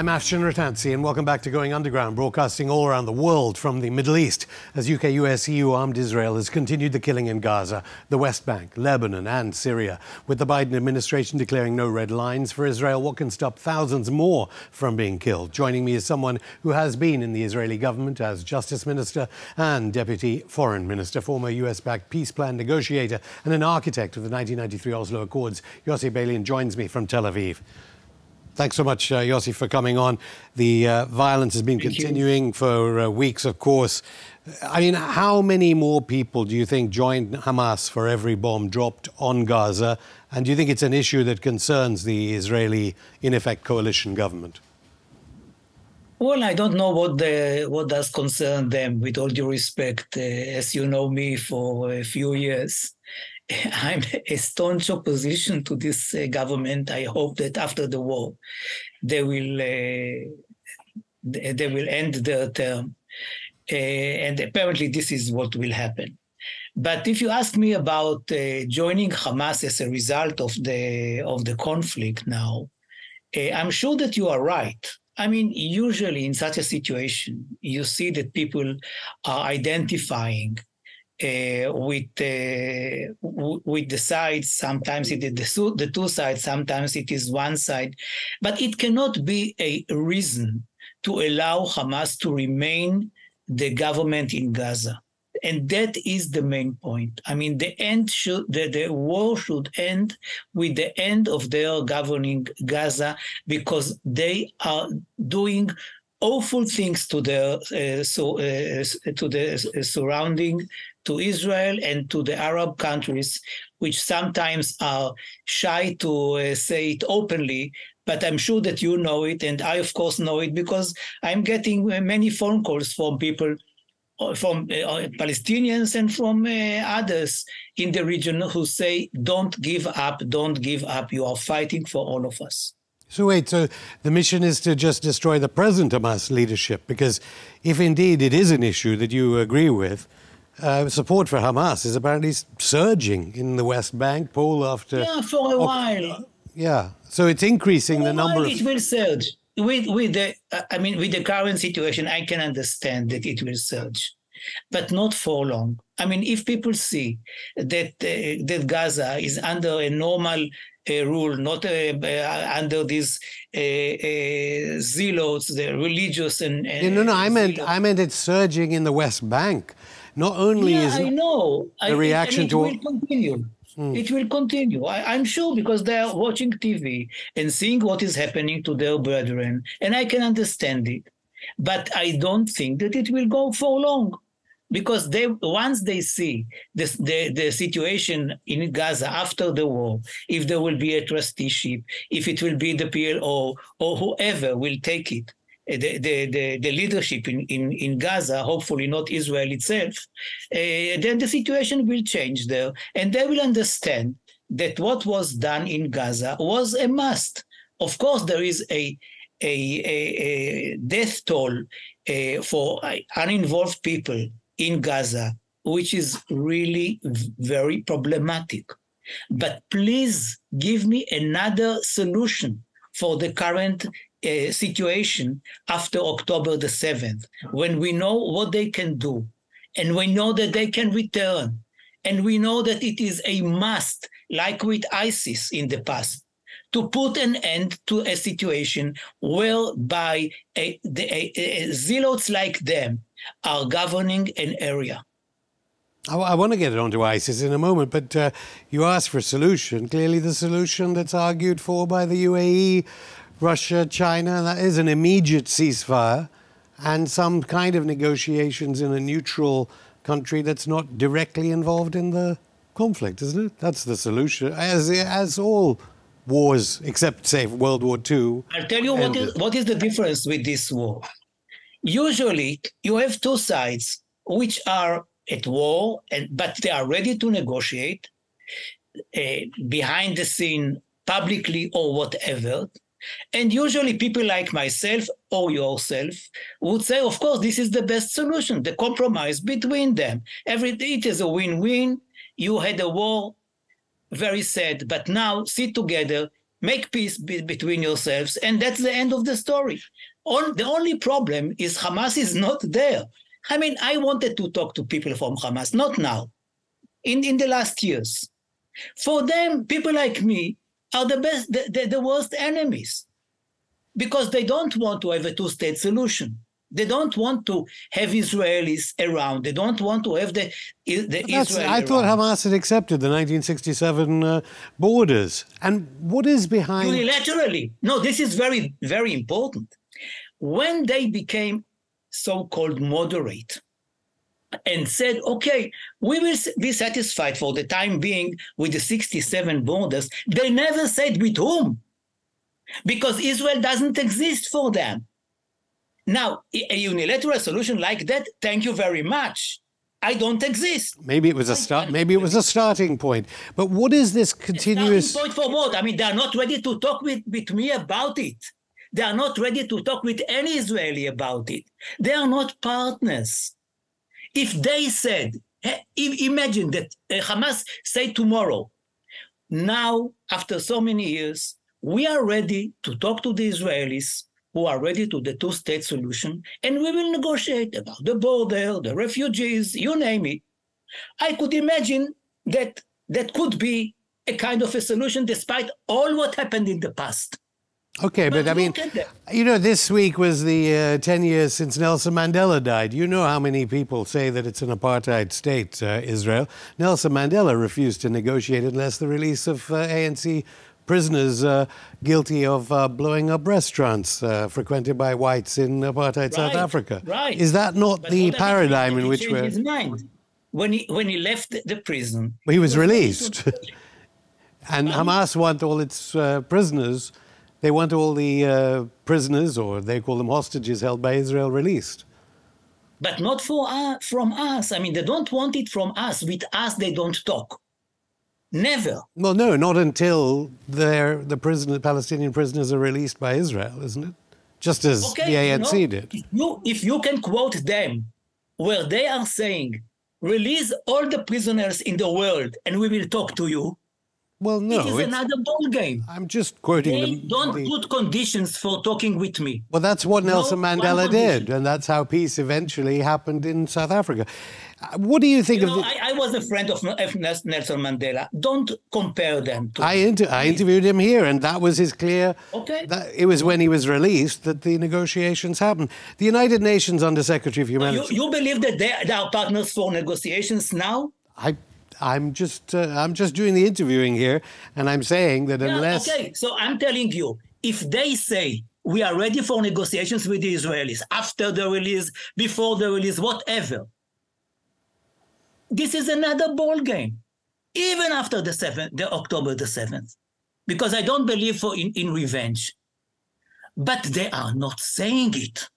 I'm Afshin Rattansi, and welcome back to Going Underground, broadcasting all around the world from the Middle East as UK, US, EU armed Israel has continued the killing in Gaza, the West Bank, Lebanon, and Syria. With the Biden administration declaring no red lines for Israel, what can stop thousands more from being killed? Joining me is someone who has been in the Israeli government as Justice Minister and Deputy Foreign Minister, former US backed peace plan negotiator, and an architect of the 1993 Oslo Accords. Yossi Beilin joins me from Tel Aviv. Thanks so much, uh, Yossi, for coming on. The uh, violence has been Thank continuing you. for uh, weeks, of course. I mean, how many more people do you think joined Hamas for every bomb dropped on Gaza? And do you think it's an issue that concerns the Israeli, in effect, coalition government? Well, I don't know what the what does concern them. With all due respect, uh, as you know me for a few years, I'm a staunch opposition to this uh, government. I hope that after the war, they will uh, they will end their term, uh, and apparently this is what will happen. But if you ask me about uh, joining Hamas as a result of the of the conflict now, uh, I'm sure that you are right. I mean, usually in such a situation, you see that people are identifying uh, with uh, w- with the sides. Sometimes it is the, the two sides. Sometimes it is one side, but it cannot be a reason to allow Hamas to remain the government in Gaza. And that is the main point. I mean, the end should the, the war should end with the end of their governing Gaza because they are doing awful things to the uh, so uh, to the surrounding to Israel and to the Arab countries, which sometimes are shy to uh, say it openly. But I'm sure that you know it, and I, of course, know it because I'm getting uh, many phone calls from people, uh, from uh, Palestinians and from uh, others in the region who say, Don't give up, don't give up. You are fighting for all of us. So wait, so the mission is to just destroy the present Hamas leadership, because if indeed it is an issue that you agree with, uh, support for Hamas is apparently surging in the West Bank, poll after. Yeah, for a while. Yeah, so it's increasing for the number. Of... It will surge with with the. I mean, with the current situation, I can understand that it will surge, but not for long. I mean, if people see that uh, that Gaza is under a normal uh, rule, not uh, uh under these uh, uh, zealots, the religious and, and no, no, I meant I meant it's surging in the West Bank not only yeah, is I know the reaction it to will continue. Hmm. It will continue. I, am sure because they are watching TV and seeing what is happening to their brethren, and I can understand it. But I don't think that it will go for long because they once they see this, the, the situation in Gaza after the war, if there will be a trusteeship, if it will be the PLO or whoever will take it, the, the, the, leadership in, in, in Gaza, hopefully not Israel itself, uh, then the situation will change there. And they will understand that what was done in Gaza was a must. Of course, there is a, a, a, a death toll uh, for uninvolved people in Gaza, which is really very problematic. But please give me another solution for the current uh, situation after October the 7th, when we know what they can do, and we know that they can return, and we know that it is a must, like with ISIS in the past, to put an end to a situation whereby a, a, a, zealots like them are governing an area. I, I want to get it onto ISIS in a moment, but uh, you asked for a solution. Clearly, the solution that's argued for by the UAE Russia, China, that is an immediate ceasefire and some kind of negotiations in a neutral country that's not directly involved in the conflict, isn't it? That's the solution, as, as all wars, except, say, World War II. I'll tell you what is, what is the difference with this war. Usually, you have two sides which are at war, and, but they are ready to negotiate uh, behind the scene, publicly or whatever. And usually people like myself or yourself would say, of course, this is the best solution, the compromise between them. Every it is a win-win. You had a war, very sad, but now sit together, make peace be- between yourselves, and that's the end of the story. All, the only problem is Hamas is not there. I mean, I wanted to talk to people from Hamas, not now, in, in the last years. For them, people like me are the best, the, the, the worst enemies because they don't want to have a two-state solution. They don't want to have Israelis around. They don't want to have the the Israel. I thought around. Hamas had accepted the 1967 uh, borders. And what is behind? unilaterally. No, this is very very important. When they became so-called moderate and said, "Okay, we will be satisfied for the time being with the 67 borders," they never said with whom, because Israel doesn't exist for them. Now, a unilateral solution like that, thank you very much. I don't exist. Maybe it was a start. Maybe it was a starting point. But what is this continuous? Starting point for what? I mean, they are not ready to talk with, with me about it. They are not ready to talk with any Israeli about it. They are not partners. If they said, eh, imagine that uh, Hamas say tomorrow, now after so many years, we are ready to talk to the Israelis who are ready to the two-state solution, and we will negotiate about the border, the refugees, you name it. I could imagine that that could be a kind of a solution despite all what happened in the past. Okay, but, But I mean, look at that. you know, this week was the uh, 10 years since Nelson Mandela died. You know how many people say that it's an apartheid state, uh, Israel. Nelson Mandela refused to negotiate unless the release of uh, ANC prisoners uh, guilty of uh, blowing up restaurants uh, frequented by whites in apartheid South Africa. right. Is that not But the paradigm in which we're. his mind when he when he left the, prison. He was ready to- released. and Hamas want all its uh, prisoners, they want all the uh, prisoners, or they call them hostages, held by Israel released. but not for us, from us. I mean, they don't want it from us. With us, they don't talk. Never. Well, no, not until the prisoner, Palestinian prisoners are released by Israel, isn't it? Just as Okay, the you ANC know, did. If you, if you can quote them, where they are saying, "Release all the prisoners in the world, and we will talk to you." Well, it no, is it's, another ball game. I'm just quoting They them. don't the- put conditions for talking with me. well, that's what Nelson one Mandela did, and that's how peace eventually happened in South Africa. Uh, What do you think You of know, the? I, I was a friend of, Nelson Mandela. Don't compare them to. I, inter- I interviewed him here, and that was his clear. Okay. That it was when he was released that the negotiations happened. The United Nations Under Secretary of you, Humanitarian. you believe that they, they are partners for negotiations now? I, I'm just, uh, I'm just doing the interviewing here, and I'm saying that Yeah, unless okay, so I'm telling you, if they say we are ready for negotiations with the Israelis after the release, before the release, whatever, this is another ball game, even after the seventh, the October the seventh, because I don't believe for in, in revenge. But they are not saying it.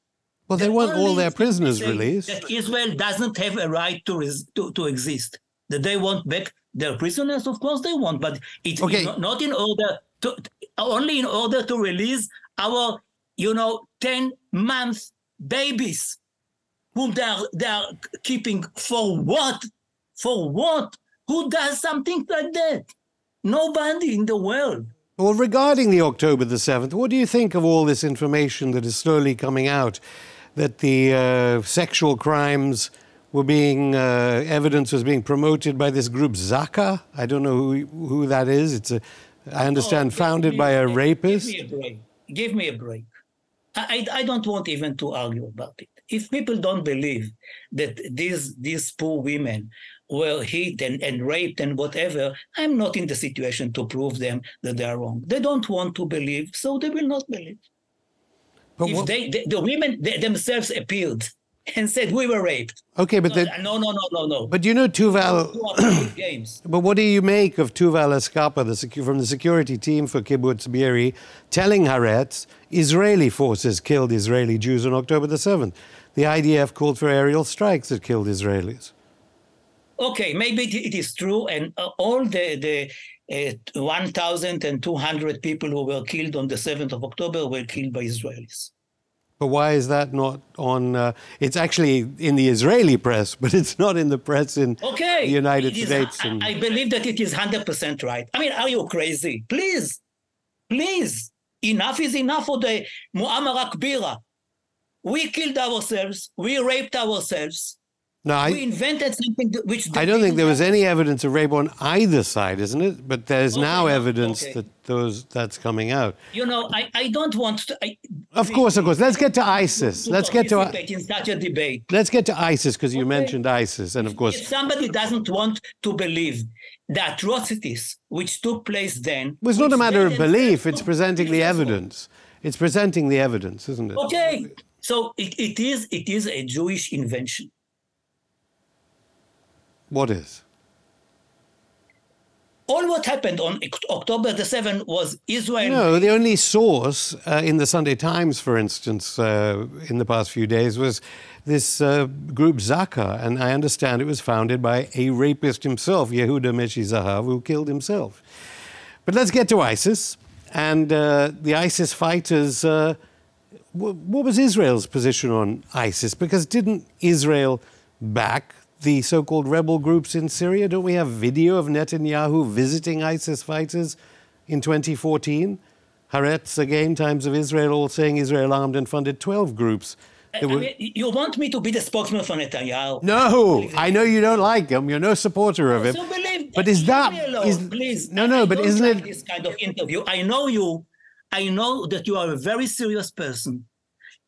well, they The want all their prisoners released. That Israel doesn't have a right to, res- to, to exist. That they want back their prisoners, of course they want, but it's Okay. not, in order to only in order to release our, you know, ten month babies, whom they are they are keeping for what? For what? Who does something like that? Nobody in the world. Well, regarding the October the 7th, what do you think of all this information that is slowly coming out that the uh, sexual crimes were being, uh, evidence was being promoted by this group Zaka? I don't know who, who that is. It's a, I understand, Oh, founded by a rapist. Give me a break. Give me a break. I, I don't want even to argue about it. If people don't believe that these these poor women were hit and, and raped and whatever, I'm not in the situation to prove them that they are wrong. They don't want to believe, so they will not believe. But if what- they, the, the women they themselves appealed and said we were raped, okay, but, no, then, no, no, no, no, no. but you know Tuval. Games. But what do you make of Tuval Escapa, the from the security team for Kibbutz Be'eri, telling Haaretz Israeli forces killed Israeli Jews on October the 7th? The IDF called for aerial strikes that killed Israelis. Okay, maybe it it is true, and uh, all the the uh, 1,200 people who were killed on the 7th of October were killed by Israelis. But why is that not on? Uh, it's actually in the Israeli press, but it's not in the press in Okay, the United it is- States. I, And, I believe that it is 100% right. I mean, are you crazy? Please, please, enough is enough for the Muammar Akbira. We killed ourselves, we raped ourselves, No, we I, invented something that- which I don't think there was any evidence of rape on either side, isn't it? But there's now evidence okay. that those that's coming out. You know, I, I don't want to. I, Of course, of course. Let's get to ISIS. to Let's get to in such a debate. let's get to ISIS because you Okay. mentioned ISIS, and of course, If somebody doesn't want to believe the atrocities which took place then, well, it's not a matter of belief. It's presenting the evidence. It's presenting the evidence, isn't it? Okay, so it, it is it is a Jewish invention. What is? All what happened on October the 7th was Israel. No, the only source uh, in the Sunday Times, for instance, uh, in the past few days was this uh, group Zaka, and I understand it was founded by a rapist himself, Yehuda Meshi Zahav, who killed himself. But let's get to ISIS. And uh, the ISIS fighters, uh, wh- what was Israel's position on ISIS? Because didn't Israel back the so called rebel groups in Syria? Don't we have video of Netanyahu visiting ISIS fighters in 2014? Haaretz, again, Times of Israel, all saying Israel armed and funded 12 groups. I mean, you want me to be the spokesman for Netanyahu? no, I know you don't like him. You're no supporter of him. So believe, But is that alone, is please? no no? I But isn't like it? this kind of interview? I know you. I know that you are a very serious person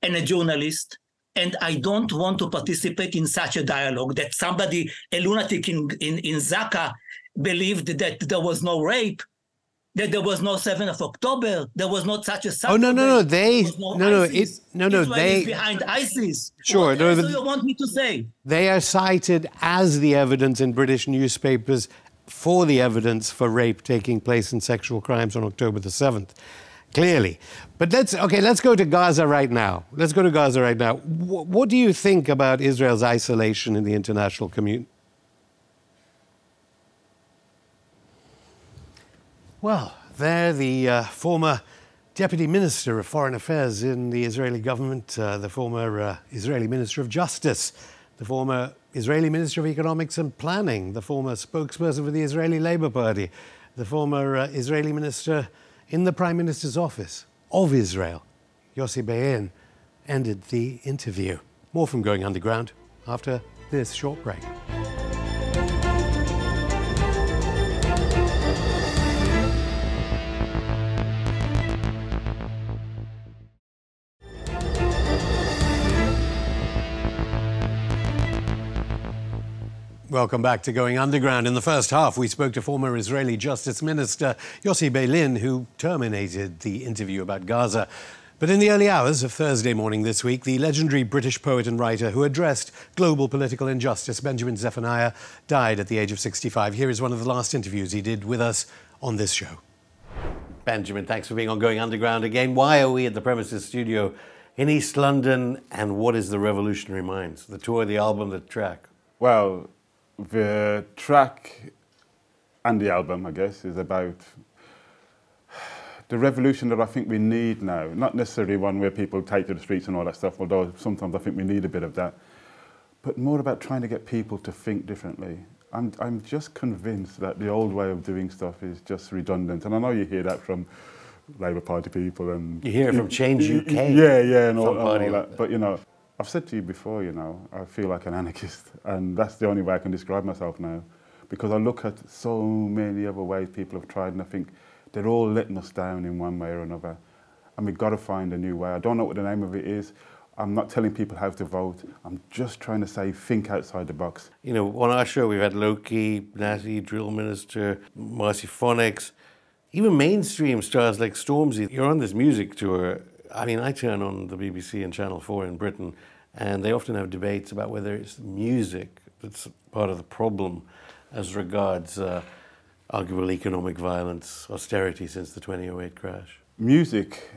and a journalist, and I don't want to participate in such a dialogue that somebody, a lunatic in in, in Zaka, believed that there was no rape. That there was no 7th of October, there was not such a Oh, no, no, no, they- no, no, ISIS. it- no, no, Israel they- behind ISIS. Sure, What no, do you want me to say? They are cited as the evidence in British newspapers for the evidence for rape taking place and sexual crimes on October the 7th. Clearly. But let's, okay, let's go to Gaza right now. Let's go to Gaza right now. Wh- what do you think about Israel's isolation in the international community? Well, there, the uh, former Deputy Minister of Foreign Affairs in the Israeli government, uh, the former uh, Israeli Minister of Justice, the former Israeli Minister of Economics and Planning, the former spokesperson for the Israeli Labour Party, the former uh, Israeli Minister in the Prime Minister's office of Israel, Yossi Beilin, ended the interview. More from Going Underground after this short break. Welcome back to Going Underground. In the first half, we spoke to former Israeli Justice Minister Yossi Beilin, who terminated the interview about Gaza. But in the early hours of Thursday morning this week, the legendary British poet and writer who addressed global political injustice, Benjamin Zephaniah, died at the age of 65. Here is one of the last interviews he did with us on this show. Benjamin, thanks for being on Going Underground again. Why are we at the Premises Studio in East London? And what is the Revolutionary Minds? The tour, the album, the track? Well, the track and the album, I guess, is about the revolution that I think we need now. Not necessarily one where people take to the streets and all that stuff, although sometimes I think we need a bit of that, but more about trying to get people to think differently. I'm, I'm just convinced that the old way of doing stuff is just redundant. And I know you hear that from Labour Party people and You hear it from Change UK. Yeah, yeah, and all, and all party that. like that. But you know, I've said to you before, you know, I feel like an anarchist, and that's the only way I can describe myself now, because I look at so many other ways people have tried, and I think they're all letting us down in one way or another, and we've got to find a new way. I don't know what the name of it is. I'm not telling people how to vote. I'm just trying to say, think outside the box. You know, on our show, we've had Lowkey, Natty, Drill Minister, Marcy Phonics, even mainstream stars like Stormzy. You're on this music tour. I mean, I turn on the BBC and Channel 4 in Britain, and they often have debates about whether it's music that's part of the problem as regards uh, arguable economic violence, austerity since the 2008 crash. Music,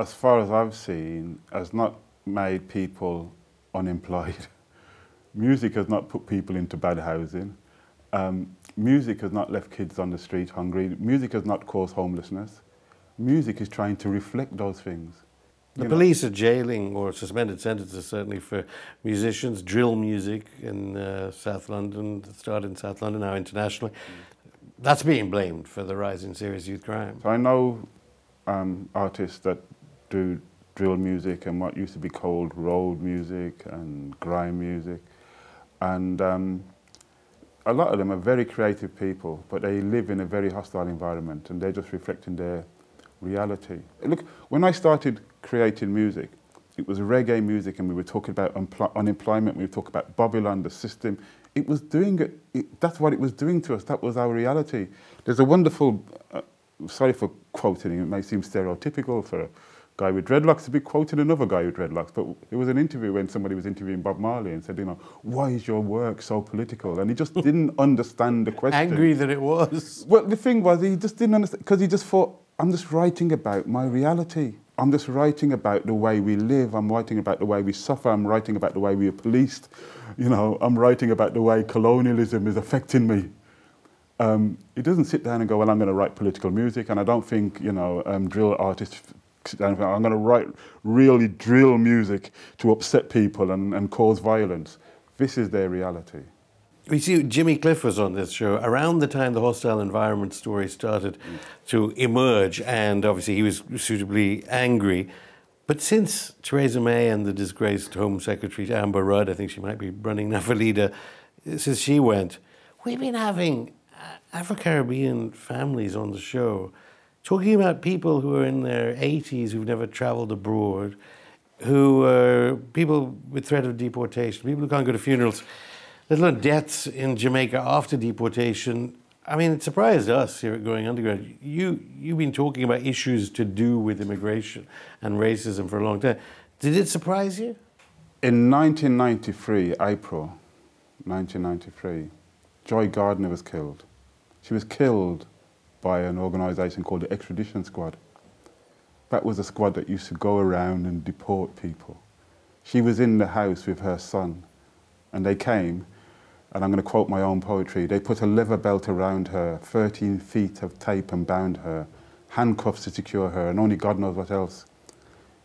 as far as I've seen, has not made people unemployed. music has not put people into bad housing. Um, music has not left kids on the street hungry. Music has not caused homelessness. Music is trying to reflect those things. The You know? police are jailing or suspended sentences certainly for musicians, drill music in uh, South London, started in South London, now internationally. That's being blamed for the rise in serious youth crime. So I know um, artists that do drill music and what used to be called road music and grime music. And um, a lot of them are very creative people, but they live in a very hostile environment and they're just reflecting their reality. Look, when I started creating music, it was reggae music and we were talking about unemployment, we were talking about Babylon, the system. It was doing it, it that's what it was doing to us, that was our reality. There's a wonderful, uh, sorry for quoting, it may seem stereotypical for a guy with dreadlocks to be quoting another guy with dreadlocks, but there was an interview when somebody was interviewing Bob Marley and said, you know, why is your work so political? And he just didn't understand the question. Angry that it was. Well, the thing was, he just didn't understand, because he just thought, I'm just writing about my reality. I'm just writing about the way we live. I'm writing about the way we suffer. I'm writing about the way we are policed. You know, I'm writing about the way colonialism is affecting me. Um, he doesn't sit down and go, well, I'm going to write political music. And I don't think, you know, um, drill artists I'm going to write really drill music to upset people and, and cause violence. This is their reality. We see Jimmy Cliff was on this show around the time the hostile environment story started to emerge, and obviously he was suitably angry. But since Theresa May and the disgraced Home Secretary Amber Rudd, I think she might be running now for leader, since she went, we've been having uh, Afro Caribbean families on the show talking about people who are in their 80s who've never traveled abroad, who are people with threat of deportation, people who can't go to funerals let alone deaths in Jamaica after deportation. I mean, it surprised us here at Going Underground. You, you've been talking about issues to do with immigration and racism for a long time. Did it surprise you? In 1993, April 1993, Joy Gardner was killed. She was killed by an organisation called the Extradition Squad. That was a squad that used to go around and deport people. She was in the house with her son, and they came and I'm going to quote my own poetry, they put a leather belt around her, 13 feet of tape and bound her, handcuffs to secure her, and only God knows what else.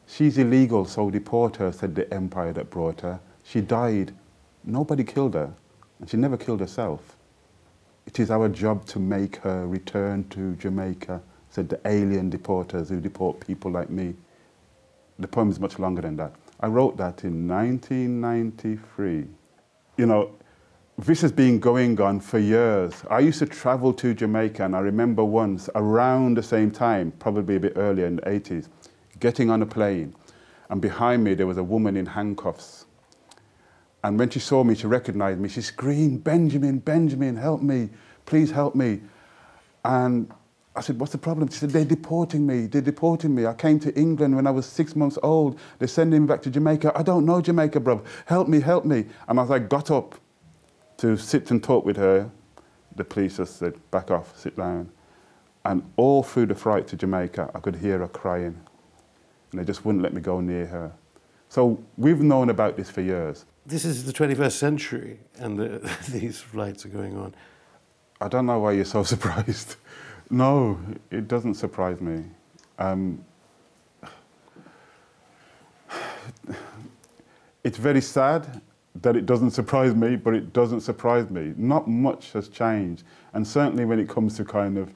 She's illegal, so deport her, said the empire that brought her. She died. Nobody killed her, and she never killed herself. It is our job to make her return to Jamaica, said the alien deporters who deport people like me. The poem is much longer than that. I wrote that in 1993. You know, this has been going on for years. I used to travel to Jamaica, and I remember once around the same time, probably a bit earlier in the 80s, getting on a plane, and behind me there was a woman in handcuffs. And when she saw me, she recognized me. She screamed, Benjamin, Benjamin, help me, please help me. And I said, What's the problem? She said, They're deporting me. They're deporting me. I came to England when I was six months old. They're sending me back to Jamaica. I don't know Jamaica, bro. Help me, help me. And as I got up, to sit and talk with her, the police just said, back off, sit down. And all through the flight to Jamaica, I could hear her crying. And they just wouldn't let me go near her. So we've known about this for years. This is the 21st century, and the, these flights are going on. I don't know why you're so surprised. no, it doesn't surprise me. Um, it's very sad that it doesn't surprise me, but it doesn't surprise me. Not much has changed, and certainly when it comes to kind of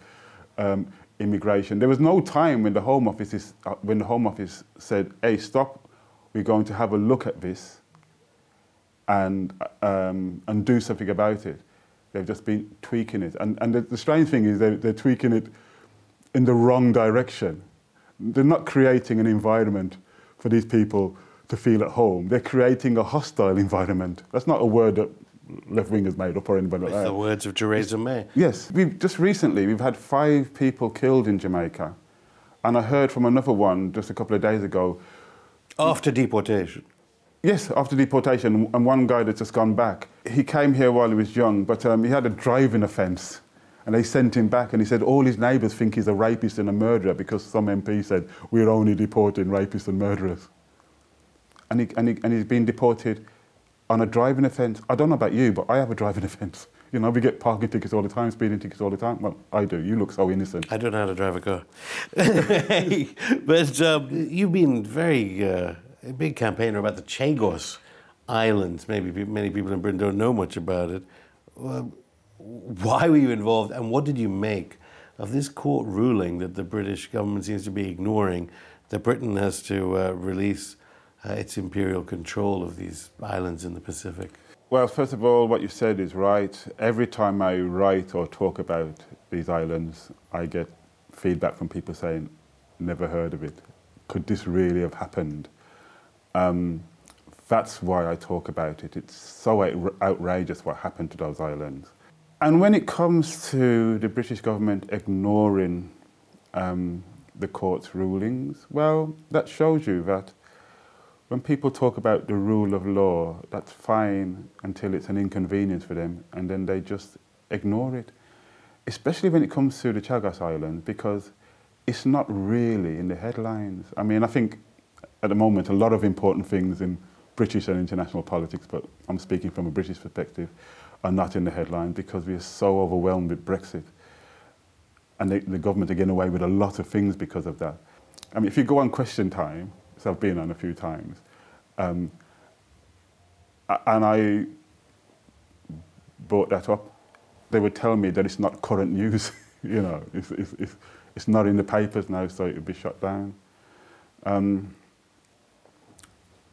um, immigration, there was no time when the Home Office is, uh, when the Home Office said, "Hey, stop! We're going to have a look at this and um, and do something about it." They've just been tweaking it, and and the, the strange thing is they're, they're tweaking it in the wrong direction. They're not creating an environment for these people to feel at home. They're creating a hostile environment. That's not a word that left wingers made up or anybody like that. the words of Theresa May. Yes, we've just recently we've had five people killed in Jamaica, and I heard from another one just a couple of days ago. After deportation. Yes, after deportation, and one guy that's just gone back. He came here while he was young, but um, he had a driving offence. And they sent him back, and he said all his neighbours think he's a rapist and a murderer because some MP said we're only deporting rapists and murderers and, he, and, he, and he's been deported on a driving offence. I don't know about you, but I have a driving offence. You know, we get parking tickets all the time, speeding tickets all the time. Well, I do. You look so innocent. I don't know how to drive a car. but um, you've been very uh, a big campaigner about the Chagos Islands. Maybe many people in Britain don't know much about it. why were you involved, and what did you make of this court ruling that the British government seems to be ignoring that Britain has to uh, release uh, its imperial control of these islands in the Pacific? Well, first of all, what you said is right. Every time I write or talk about these islands, I get feedback from people saying, never heard of it. Could this really have happened? Um, that's why I talk about it. It's so outrageous what happened to those islands. And when it comes to the British government ignoring um, the court's rulings, well, that shows you that when people talk about the rule of law, that's fine until it's an inconvenience for them, and then they just ignore it. Especially when it comes to the Chagos Islands, because it's not really in the headlines. I mean, I think at the moment a lot of important things in British and international politics, but I'm speaking from a British perspective, are not in the headline because we are so overwhelmed with Brexit. And the, the government are getting away with a lot of things because of that. I mean, if you go on Question Time, as I've been on a few times, um, and I brought that up, they would tell me that it's not current news. you know, it's, it's, it's, it's, not in the papers now, so it would be shut down. Um,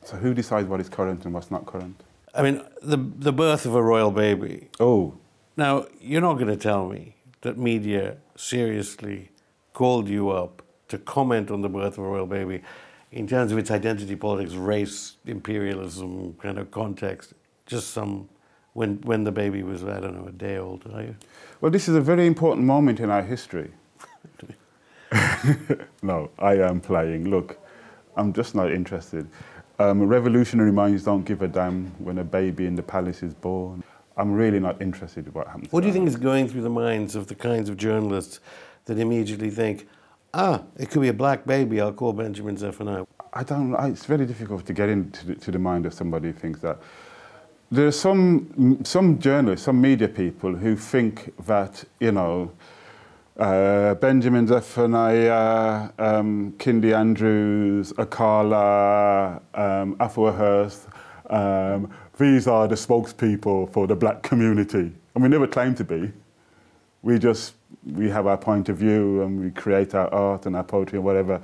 so who decides what is current and what's not current? I mean, the, the birth of a royal baby. Oh. Now, you're not going to tell me that media seriously called you up to comment on the birth of a royal baby in terms of its identity politics, race, imperialism kind of context, just some when when the baby was I don't know a day old. Are you? Well, this is a very important moment in our history. no, I am playing. Look, I'm just not interested. Um, revolutionary minds don't give a damn when a baby in the palace is born. I'm really not interested in what happens. What do you think is going through the minds of the kinds of journalists that immediately think, ah, it could be a black baby, I'll call Benjamin Zephaniah? I don't It's very difficult to get into the, to the mind of somebody who thinks that. There are some, some journalists, some media people who think that, you know, uh, Benjamin Zephaniah, um, Kehinde Andrews, Akala, um, Afua Hirsch, um, these are the spokespeople for the black community. And we never claim to be. We just, we have our point of view and we create our art and our poetry and whatever,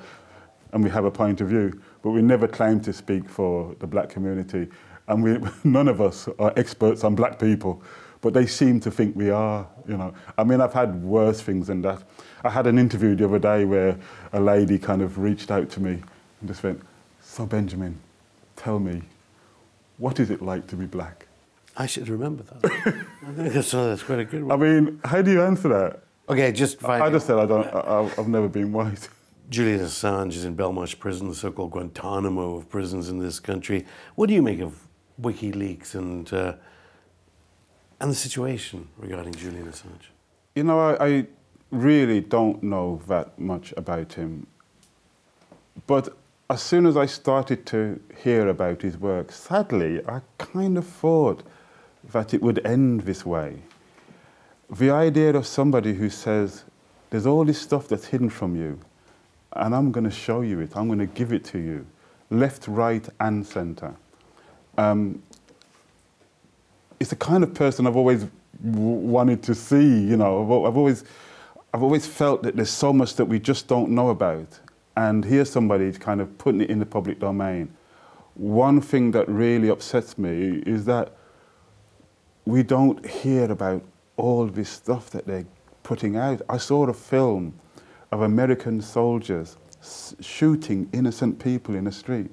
and we have a point of view. But we never claim to speak for the black community. And we, none of us are experts on black people but they seem to think we are, you know. I mean, I've had worse things than that. I had an interview the other day where a lady kind of reached out to me and just went, so Benjamin, tell me, what is it like to be black? I should remember that. I think that's, uh, that's quite a good one. I mean, how do you answer that? Okay, just I just said I don't. I, have never been white. Julian Assange is in Belmarsh prison, the so-called Guantanamo of prisons in this country. What do you make of WikiLeaks and uh, and the situation regarding Julian Assange? You know, I, I really don't know that much about him. But as soon as I started to hear about his work, sadly, I kind of thought that it would end this way. The idea of somebody who says, There's all this stuff that's hidden from you, and I'm going to show you it, I'm going to give it to you, left, right, and center. Um, it's the kind of person I've always wanted to see. You know, I've, I've, always, I've always felt that there's so much that we just don't know about, and here's somebody kind of putting it in the public domain. One thing that really upsets me is that we don't hear about all this stuff that they're putting out. I saw a film of American soldiers shooting innocent people in the street.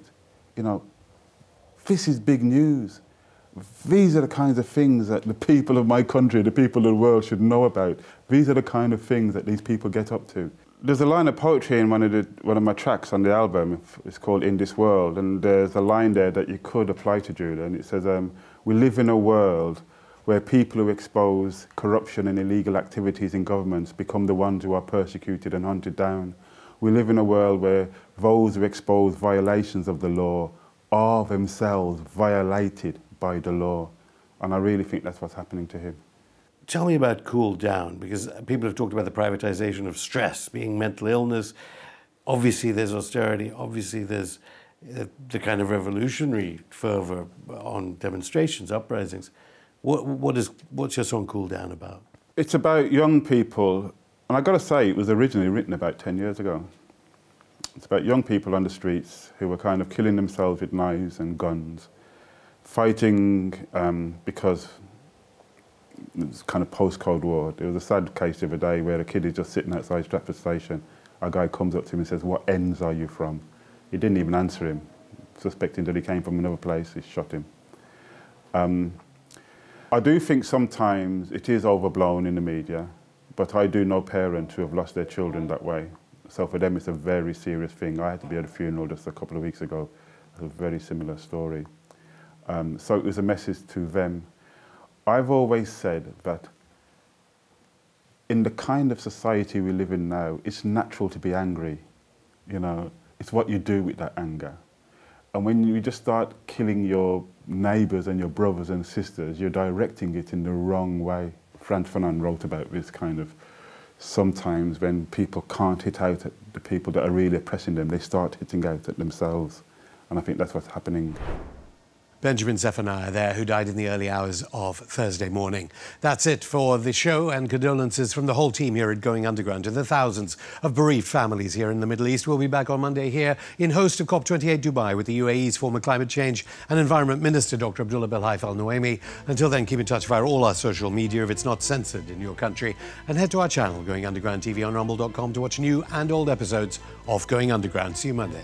You know, this is big news. These are the kinds of things that the people of my country, the people of the world should know about. These are the kind of things that these people get up to. There's a line of poetry in one of, the, one of my tracks on the album. It's called In This World. And there's a line there that you could apply to Judah. And it says, um, We live in a world where people who expose corruption and illegal activities in governments become the ones who are persecuted and hunted down. We live in a world where those who expose violations of the law are themselves violated by the law. And I really think that's what's happening to him. Tell me about Cool Down, because people have talked about the privatization of stress being mental illness. Obviously, there's austerity. Obviously, there's uh, the kind of revolutionary fervor on demonstrations, uprisings. What, what is, what's your song Cool Down about? It's about young people And I've got to say, it was originally written about 10 years ago. It's about young people on the streets who were kind of killing themselves with knives and guns, fighting um, because it was kind of post-Cold War. There was a sad case the other day where a kid is just sitting outside Stratford Station. A guy comes up to him and says, what ends are you from? He didn't even answer him, suspecting that he came from another place. He shot him. Um, I do think sometimes it is overblown in the media, but I do know parents who have lost their children that way. So for them, it's a very serious thing. I had to be at a funeral just a couple of weeks ago. A very similar story. Um, so it was a message to them. I've always said that in the kind of society we live in now, it's natural to be angry. You know, it's what you do with that anger. And when you just start killing your neighbours and your brothers and sisters, you're directing it in the wrong way. Frantz Fanon wrote about this kind of sometimes when people can't hit out at the people that are really oppressing them, they start hitting out at themselves. And I think that's what's happening. Benjamin Zephaniah there, who died in the early hours of Thursday morning. That's it for the show, and condolences from the whole team here at Going Underground to the thousands of bereaved families here in the Middle East. We'll be back on Monday here in host of COP28 Dubai with the UAE's former Climate Change and Environment Minister, Dr. Abdullah Belhaif Al Nuaimi. Until then, keep in touch via all our social media if it's not censored in your country, and head to our channel, Going Underground TV on rumble.com to watch new and old episodes of Going Underground. See you Monday.